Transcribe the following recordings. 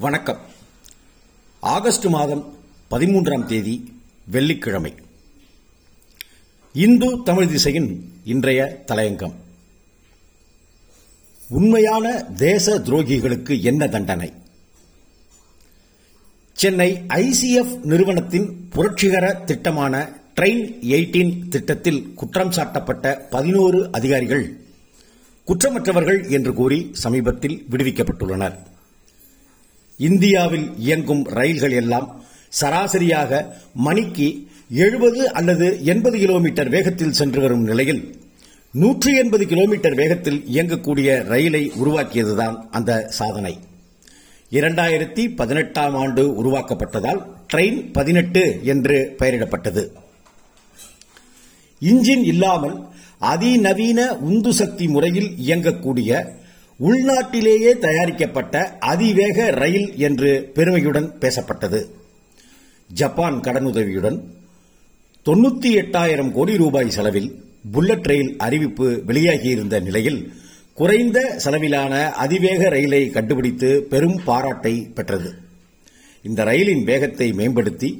வணக்கம். ஆகஸ்ட் மாதம் பதிமூன்றாம் தேதி வெள்ளிக்கிழமை. இந்து தமிழ் திசையின் இன்றைய தலையங்கம். உண்மையான தேச துரோகிகளுக்கு என்ன தண்டனை? சென்னை ஐசிஎஃப் நிறுவனத்தின் புரட்சிகர திட்டமான ட்ரெயின் எயிட்டீன் திட்டத்தில் குற்றம் சாட்டப்பட்ட பதினோரு அதிகாரிகள் குற்றமற்றவர்கள் என்று கூறி சமீபத்தில் விடுவிக்கப்பட்டுள்ளனர். இந்தியாவில் இயங்கும் ரயில்கள் எல்லாம் சராசரியாக மணிக்கு எழுபது அல்லது எண்பது கிலோமீட்டர் வேகத்தில் சென்று வரும் நிலையில் நூற்றி எண்பது கிலோமீட்டர் வேகத்தில் இயங்கக்கூடிய ரயிலை உருவாக்கியதுதான் அந்த சாதனை. இரண்டாயிரத்தி பதினெட்டாம் ஆண்டு உருவாக்கப்பட்டதால் ட்ரெயின் பதினெட்டு என்று பெயரிடப்பட்டது. இன்ஜின் இல்லாமல் அதிநவீன உந்து சக்தி முறையில் இயங்கக்கூடிய உள்நாட்டிலேயே தயாரிக்கப்பட்ட அதிவேக ரயில் என்று பெருமையுடன் பேசப்பட்டது. ஜப்பான் கடனுதவியுடன் தொண்ணூற்றி எட்டாயிரம் கோடி ரூபாய் செலவில் புல்லட் ரயில் அறிவிப்பு வெளியாகியிருந்த நிலையில் குறைந்த செலவிலான அதிவேக ரயிலை கண்டுபிடித்து பெரும் பாராட்டை பெற்றது. இந்த ரயிலின் வேகத்தை மேம்படுத்தி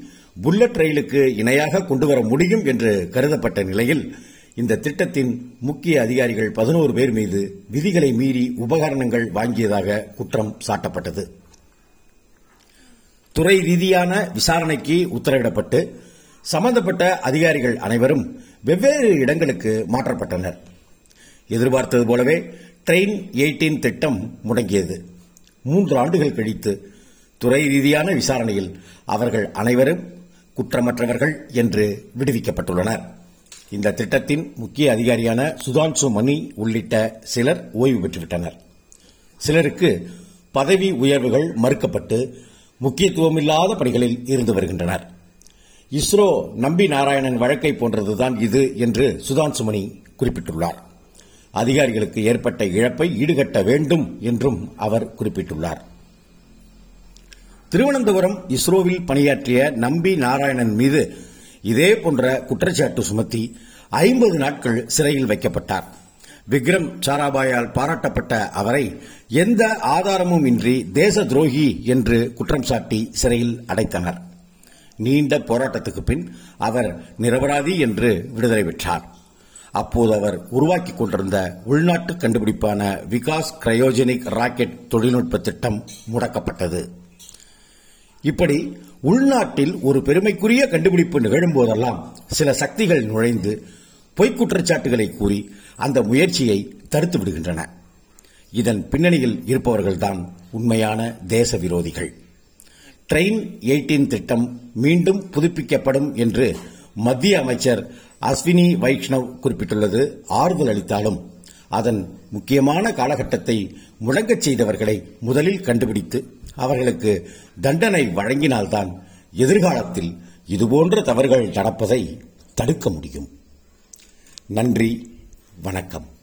புல்லட் ரயிலுக்கு இணையாக கொண்டுவர முடியும் என்று கருதப்பட்ட நிலையில் இந்த திட்டத்தின் முக்கிய அதிகாரிகள் பதினோரு பேர் மீது விதிகளை மீறி உபகரணங்கள் வாங்கியதாக குற்றம் சாட்டப்பட்டது. துறை ரீதியான விசாரணைக்கு உத்தரவிடப்பட்டு சம்பந்தப்பட்ட அதிகாரிகள் அனைவரும் வெவ்வேறு இடங்களுக்கு மாற்றப்பட்டனர். எதிர்பார்த்தது போலவே ட்ரெயின் எயிட்டீன் திட்டம் முடங்கியது. மூன்று ஆண்டுகள் கழித்து துறை ரீதியான விசாரணையில் அவர்கள் அனைவரும் குற்றமற்றவர்கள் என்று விடுவிக்கப்பட்டுள்ளனர். இந்த திட்டத்தின் முக்கிய அதிகாரியான சுதான்சு மணி உள்ளிட்ட சிலர் ஓய்வு பெற்றுவிட்டனர். சிலருக்கு பதவி உயர்வுகள் மறுக்கப்பட்டு முக்கியத்துவமில்லாத பணிகளில் இருந்து வருகின்றனர். இஸ்ரோ நம்பி நாராயணன் வழக்கை போன்றதுதான் இது என்று சுதான்சு மணி குறிப்பிட்டுள்ளார். அதிகாரிகளுக்கு ஏற்பட்ட இழப்பை ஈடுகட்ட வேண்டும் என்றும் அவர் குறிப்பிட்டுள்ளார். திருவனந்தபுரம் இஸ்ரோவில் பணியாற்றிய நம்பி நாராயணன் மீது இதே போன்ற குற்றச்சாட்டு சுமத்தி ஐம்பது நாட்கள் சிறையில் வைக்கப்பட்டார். விக்ரம் சாராபாயால் பாராட்டப்பட்ட அவரை எந்த ஆதாரமும் இன்றி தேச துரோகி என்று குற்றம் சாட்டி சிறையில் அடைத்தனர். நீண்ட போராட்டத்துக்கு பின் அவர் நிரபராதி என்று விடுதலை பெற்றார். அப்போது அவர் உருவாக்கிக் கொண்டிருந்த உள்நாட்டு கண்டுபிடிப்பான விகாஸ் கிரயோஜெனிக் ராக்கெட் தொழில்நுட்ப திட்டம் முடக்கப்பட்டது. இப்படி உள்நாட்டில் ஒரு பெருமைக்குரிய கண்டுபிடிப்பு நிகழும் போதெல்லாம் சில சக்திகள் நுழைந்து பொய்க் குற்றச்சாட்டுகளை கூறி அந்த முயற்சியை தடுத்து விடுகின்றன. இதன் பின்னணியில் இருப்பவர்கள்தான் உண்மையான தேச விரோதிகள். ட்ரெயின் எயிட்டீன் திட்டம் மீண்டும் புதுப்பிக்கப்படும் என்று மத்திய அமைச்சர் அஸ்வினி வைஷ்ணவ் குறிப்பிட்டுள்ளது. ஆறுதல் அளித்தாலும் அதன் முக்கியமான காலகட்டத்தை முழங்கச் செய்தவர்களை முதலில் கண்டுபிடித்து அவர்களுக்கு தண்டனை வழங்கினால்தான் எதிர்காலத்தில் இதுபோன்ற தவறுகள் நடப்பதை தடுக்க முடியும். நன்றி வணக்கம்.